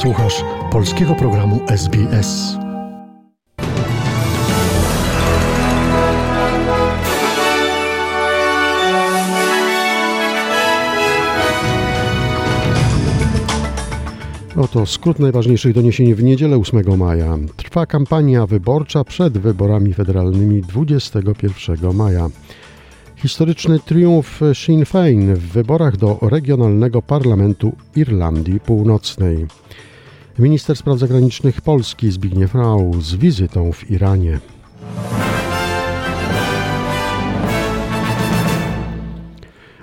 Słuchasz polskiego programu SBS. Oto skrót najważniejszych doniesień w niedzielę 8 maja. Trwa kampania wyborcza przed wyborami federalnymi 21 maja. Historyczny triumf Sinn Féin w wyborach do regionalnego parlamentu Irlandii Północnej. Minister spraw zagranicznych Polski Zbigniew Rau z wizytą w Iranie.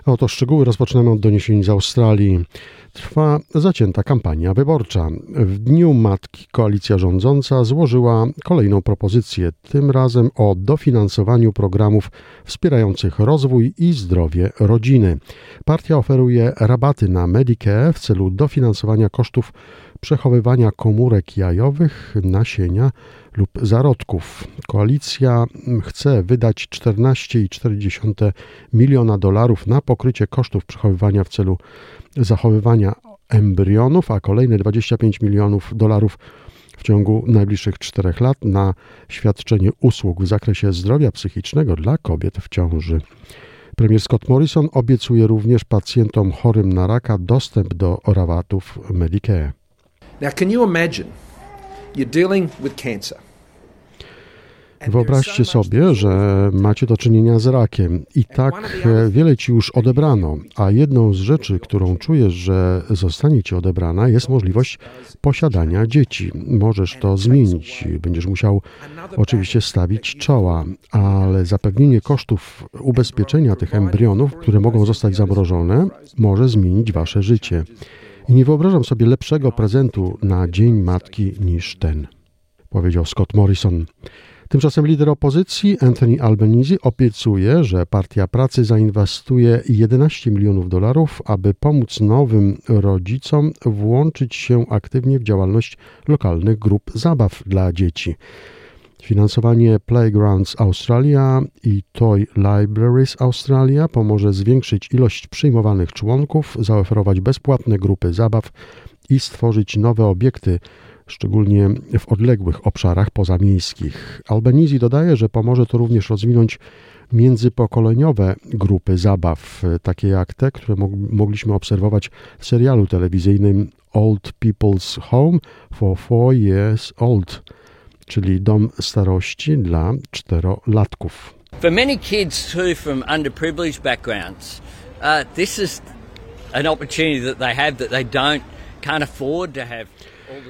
Oto szczegóły rozpoczynamy od doniesień z Australii. Trwa zacięta kampania wyborcza. W Dniu Matki koalicja rządząca złożyła kolejną propozycję, tym razem o dofinansowaniu programów wspierających rozwój i zdrowie rodziny. Partia oferuje rabaty na Medicare w celu dofinansowania kosztów przechowywania komórek jajowych, nasienia lub zarodków. Koalicja chce wydać 14,4 miliona dolarów na pokrycie kosztów przechowywania w celu zachowywania embrionów, a kolejne 25 milionów dolarów w ciągu najbliższych czterech lat na świadczenie usług w zakresie zdrowia psychicznego dla kobiet w ciąży. Premier Scott Morrison obiecuje również pacjentom chorym na raka dostęp do rabatów Medicare. Now, can you imagine you're dealing with cancer? Wyobraźcie sobie, że macie do czynienia z rakiem i tak wiele ci już odebrano, a jedną z rzeczy, którą czujesz, że zostanie ci odebrana, jest możliwość posiadania dzieci. Możesz to zmienić, będziesz musiał oczywiście stawić czoła, ale zapewnienie kosztów ubezpieczenia tych embrionów, które mogą zostać zamrożone, może zmienić wasze życie. I nie wyobrażam sobie lepszego prezentu na Dzień Matki niż ten, powiedział Scott Morrison. Tymczasem lider opozycji Anthony Albanese obiecuje, że Partia Pracy zainwestuje 11 milionów dolarów, aby pomóc nowym rodzicom włączyć się aktywnie w działalność lokalnych grup zabaw dla dzieci. Finansowanie Playgrounds Australia i Toy Libraries Australia pomoże zwiększyć ilość przyjmowanych członków, zaoferować bezpłatne grupy zabaw i stworzyć nowe obiekty szczególnie w odległych obszarach pozamiejskich. Albanese dodaje, że pomoże to również rozwinąć międzypokoleniowe grupy zabaw, takie jak te, które mogliśmy obserwować w serialu telewizyjnym Old People's Home for Four Years Old, czyli dom starości dla czterolatków. For many kids too from underprivileged backgrounds, uh, this is an opportunity that they have that they don't can't afford to have.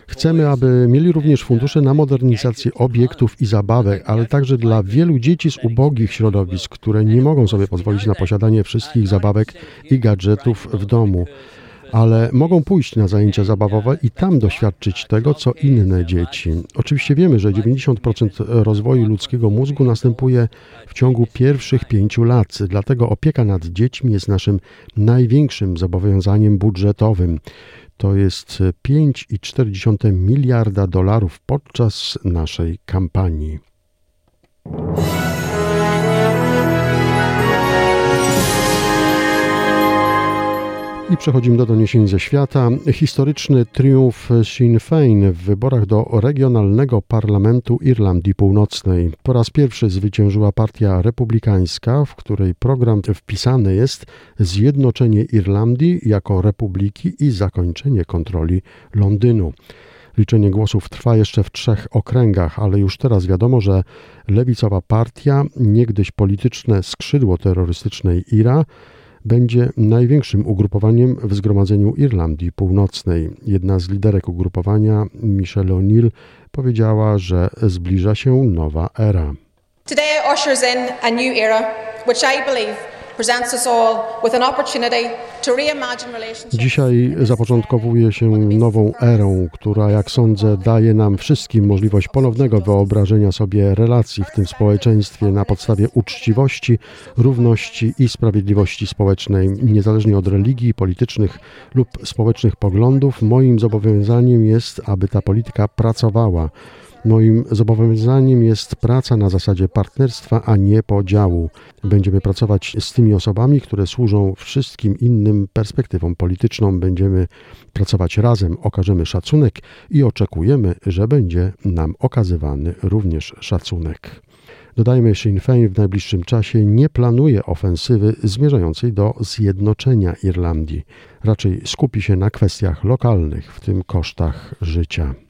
Chcemy, aby mieli również fundusze na modernizację obiektów i zabawek, ale także dla wielu dzieci z ubogich środowisk, które nie mogą sobie pozwolić na posiadanie wszystkich zabawek i gadżetów w domu ale mogą pójść na zajęcia zabawowe i tam doświadczyć tego, co inne dzieci. Oczywiście wiemy, że 90% rozwoju ludzkiego mózgu następuje w ciągu pierwszych pięciu lat, dlatego opieka nad dziećmi jest naszym największym zobowiązaniem budżetowym. To jest 5,4 miliarda dolarów podczas naszej kampanii. I przechodzimy do doniesień ze świata. Historyczny triumf Sinn Féin w wyborach do regionalnego parlamentu Irlandii Północnej. Po raz pierwszy zwyciężyła partia republikańska, w której program wpisany jest zjednoczenie Irlandii jako republiki i zakończenie kontroli Londynu. Liczenie głosów trwa jeszcze w trzech okręgach, ale już teraz wiadomo, że lewicowa partia, niegdyś polityczne skrzydło terrorystycznej IRA, będzie największym ugrupowaniem w Zgromadzeniu Irlandii Północnej. Jedna z liderek ugrupowania, Michelle O'Neill, powiedziała, że zbliża się nowa era. Today ushers in a new era, which I believe Dzisiaj zapoczątkowuje się nową erą, która, jak sądzę, daje nam wszystkim możliwość ponownego wyobrażenia sobie relacji w tym społeczeństwie na podstawie uczciwości, równości i sprawiedliwości społecznej, niezależnie od religii, politycznych lub społecznych poglądów. Moim zobowiązaniem jest, aby ta polityka pracowała Moim zobowiązaniem jest praca na zasadzie partnerstwa, a nie podziału. Będziemy pracować z tymi osobami, które służą wszystkim innym perspektywom polityczną. Będziemy pracować razem, okażemy szacunek i oczekujemy, że będzie nam okazywany również szacunek. Dodajmy, Sinn Féin w najbliższym czasie nie planuje ofensywy zmierzającej do zjednoczenia Irlandii. Raczej skupi się na kwestiach lokalnych, w tym kosztach życia.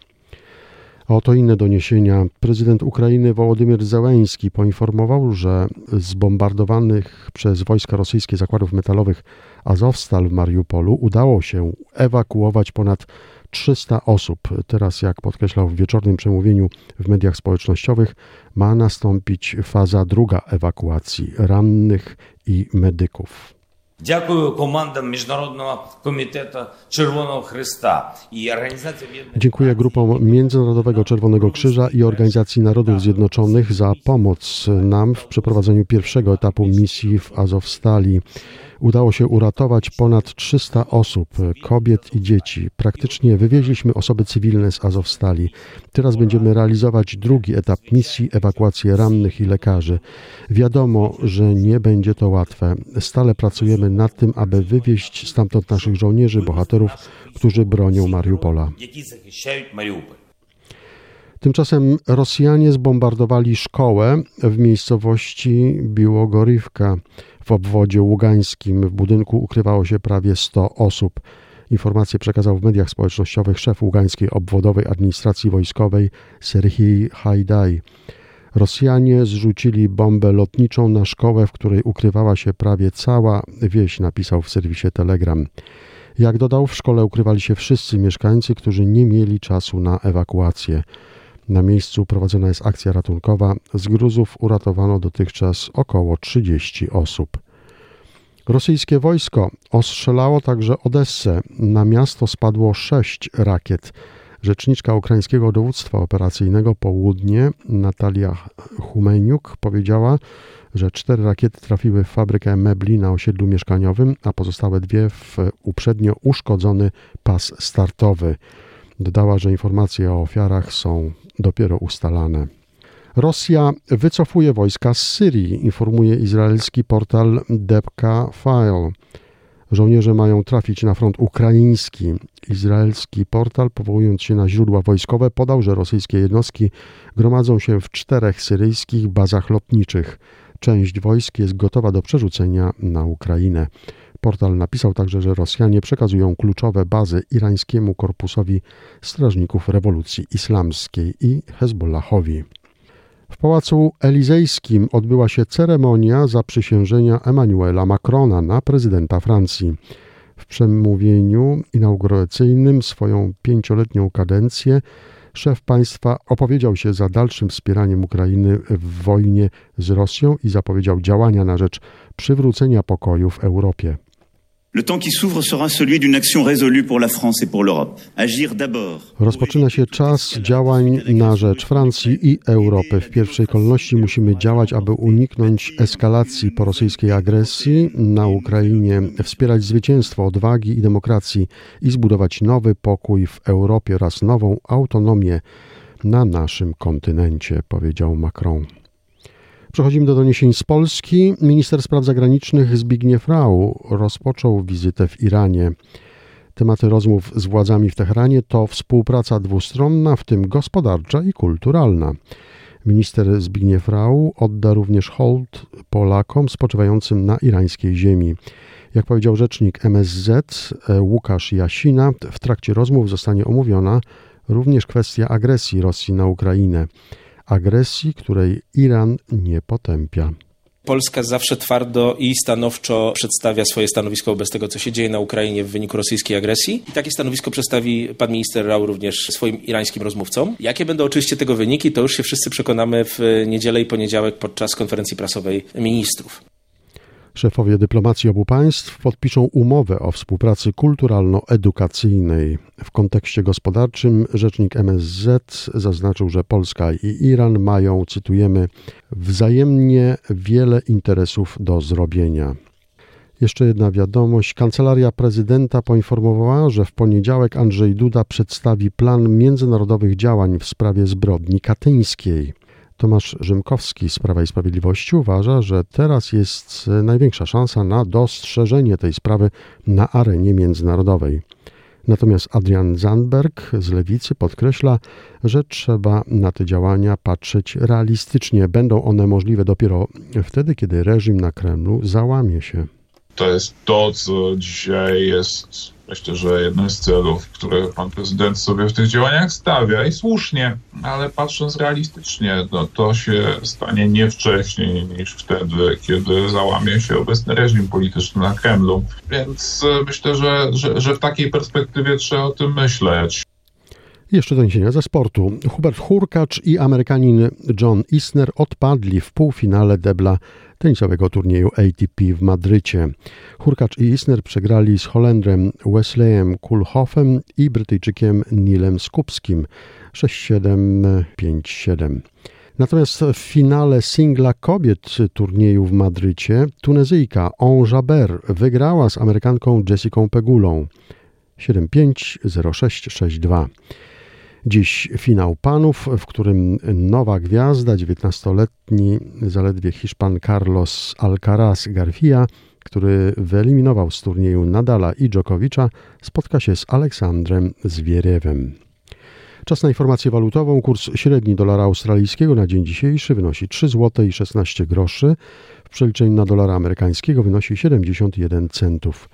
A oto inne doniesienia. Prezydent Ukrainy Wołodymyr Zełęński poinformował, że z bombardowanych przez wojska rosyjskie zakładów metalowych Azowstal w Mariupolu udało się ewakuować ponad 300 osób. Teraz, jak podkreślał w wieczornym przemówieniu w mediach społecznościowych, ma nastąpić faza druga ewakuacji rannych i medyków. Dziękuję grupom Międzynarodowego Czerwonego Krzyża i Organizacji Narodów Zjednoczonych za pomoc nam w przeprowadzeniu pierwszego etapu misji w Azowstali. Udało się uratować ponad 300 osób, kobiet i dzieci. Praktycznie wywieźliśmy osoby cywilne z Azowstali. Teraz będziemy realizować drugi etap misji, ewakuację rannych i lekarzy. Wiadomo, że nie będzie to łatwe. Stale pracujemy Pracujemy nad tym, aby wywieźć stamtąd naszych żołnierzy, bohaterów, którzy bronią Mariupola. Tymczasem Rosjanie zbombardowali szkołę w miejscowości Biłogorywka w obwodzie ługańskim. W budynku ukrywało się prawie 100 osób. Informację przekazał w mediach społecznościowych szef ługańskiej obwodowej administracji wojskowej Serhii Hajdaj. Rosjanie zrzucili bombę lotniczą na szkołę, w której ukrywała się prawie cała wieś, napisał w serwisie Telegram. Jak dodał, w szkole ukrywali się wszyscy mieszkańcy, którzy nie mieli czasu na ewakuację. Na miejscu prowadzona jest akcja ratunkowa. Z gruzów uratowano dotychczas około 30 osób. Rosyjskie wojsko ostrzelało także Odessę. Na miasto spadło sześć rakiet. Rzeczniczka ukraińskiego dowództwa operacyjnego Południe Natalia Humeniuk powiedziała, że cztery rakiety trafiły w fabrykę mebli na osiedlu mieszkaniowym, a pozostałe dwie w uprzednio uszkodzony pas startowy. Dodała, że informacje o ofiarach są dopiero ustalane. Rosja wycofuje wojska z Syrii, informuje izraelski portal Debka File. Żołnierze mają trafić na front ukraiński. Izraelski portal, powołując się na źródła wojskowe, podał, że rosyjskie jednostki gromadzą się w czterech syryjskich bazach lotniczych. Część wojsk jest gotowa do przerzucenia na Ukrainę. Portal napisał także, że Rosjanie przekazują kluczowe bazy irańskiemu korpusowi strażników rewolucji islamskiej i Hezbollahowi. W Pałacu Elizejskim odbyła się ceremonia zaprzysiężenia Emmanuela Macrona na prezydenta Francji. W przemówieniu inauguracyjnym swoją pięcioletnią kadencję szef państwa opowiedział się za dalszym wspieraniem Ukrainy w wojnie z Rosją i zapowiedział działania na rzecz przywrócenia pokoju w Europie. Le temps qui s'ouvre sera celui d'une action résolue pour la France et pour l'Europe. Agir d'abord. Rozpoczyna się czas działań na rzecz Francji i Europy. W pierwszej kolejności musimy działać, aby uniknąć eskalacji porosyjskiej agresji na Ukrainie, wspierać zwycięstwo odwagi i demokracji i zbudować nowy pokój w Europie oraz nową autonomię na naszym kontynencie, powiedział Macron. Przechodzimy do doniesień z Polski. Minister Spraw Zagranicznych Zbigniew Rau rozpoczął wizytę w Iranie. Tematy rozmów z władzami w Teheranie to współpraca dwustronna, w tym gospodarcza i kulturalna. Minister Zbigniew Rau odda również hołd Polakom spoczywającym na irańskiej ziemi. Jak powiedział rzecznik MSZ Łukasz Jasina, w trakcie rozmów zostanie omówiona również kwestia agresji Rosji na Ukrainę agresji, której Iran nie potępia. Polska zawsze twardo i stanowczo przedstawia swoje stanowisko wobec tego, co się dzieje na Ukrainie w wyniku rosyjskiej agresji. I takie stanowisko przedstawi pan minister Rau również swoim irańskim rozmówcom. Jakie będą oczywiście tego wyniki, to już się wszyscy przekonamy w niedzielę i poniedziałek podczas konferencji prasowej ministrów. Szefowie dyplomacji obu państw podpiszą umowę o współpracy kulturalno-edukacyjnej. W kontekście gospodarczym rzecznik MSZ zaznaczył, że Polska i Iran mają, cytujemy, wzajemnie wiele interesów do zrobienia. Jeszcze jedna wiadomość. Kancelaria prezydenta poinformowała, że w poniedziałek Andrzej Duda przedstawi plan międzynarodowych działań w sprawie zbrodni katyńskiej. Tomasz Rzymkowski z Prawa i Sprawiedliwości uważa, że teraz jest największa szansa na dostrzeżenie tej sprawy na arenie międzynarodowej. Natomiast Adrian Zandberg z Lewicy podkreśla, że trzeba na te działania patrzeć realistycznie. Będą one możliwe dopiero wtedy, kiedy reżim na Kremlu załamie się. To jest to, co dzisiaj jest, myślę, że jednym z celów, które pan prezydent sobie w tych działaniach stawia i słusznie, ale patrząc realistycznie, no, to się stanie nie wcześniej niż wtedy, kiedy załamie się obecny reżim polityczny na Kremlu. Więc e, myślę, że, że, że w takiej perspektywie trzeba o tym myśleć. Jeszcze doniesienia ze sportu. Hubert Hurkacz i Amerykanin John Isner odpadli w półfinale debla tenisowego turnieju ATP w Madrycie. Hurkacz i Isner przegrali z Holendrem Wesleyem Kulhoffem i Brytyjczykiem Nilem Skupskim 6-7, 5-7. Natomiast w finale singla kobiet turnieju w Madrycie Tunezyjka On Jaber wygrała z Amerykanką Jessiką Pegulą 7-5, 0-6, 6-2. Dziś finał panów, w którym nowa gwiazda, 19-letni zaledwie Hiszpan Carlos Alcaraz Garcia, który wyeliminował z turnieju Nadala i Dżokowicza, spotka się z Aleksandrem Zwieriewem. Czas na informację walutową. Kurs średni dolara australijskiego na dzień dzisiejszy wynosi 3 zł i 16 groszy. W przeliczeniu na dolara amerykańskiego wynosi 71 centów.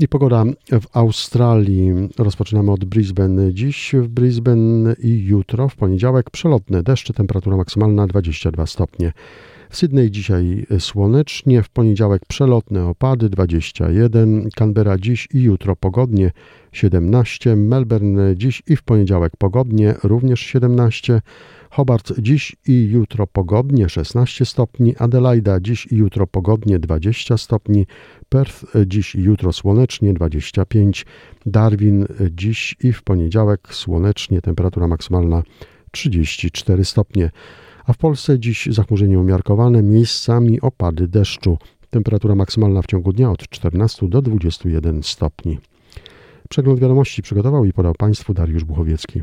I pogoda w Australii. Rozpoczynamy od Brisbane. Dziś w Brisbane i jutro, w poniedziałek, przelotne deszcze, temperatura maksymalna 22 stopnie. W Sydney dzisiaj słonecznie, w poniedziałek przelotne opady 21, Canberra dziś i jutro pogodnie 17, Melbourne dziś i w poniedziałek pogodnie również 17, Hobart dziś i jutro pogodnie 16 stopni, Adelaida dziś i jutro pogodnie 20 stopni, Perth dziś i jutro słonecznie 25, Darwin dziś i w poniedziałek słonecznie, temperatura maksymalna 34 stopnie. A w Polsce dziś zachmurzenie umiarkowane, miejscami opady deszczu. Temperatura maksymalna w ciągu dnia od 14 do 21 stopni. Przegląd wiadomości przygotował i podał Państwu Dariusz Buchowiecki.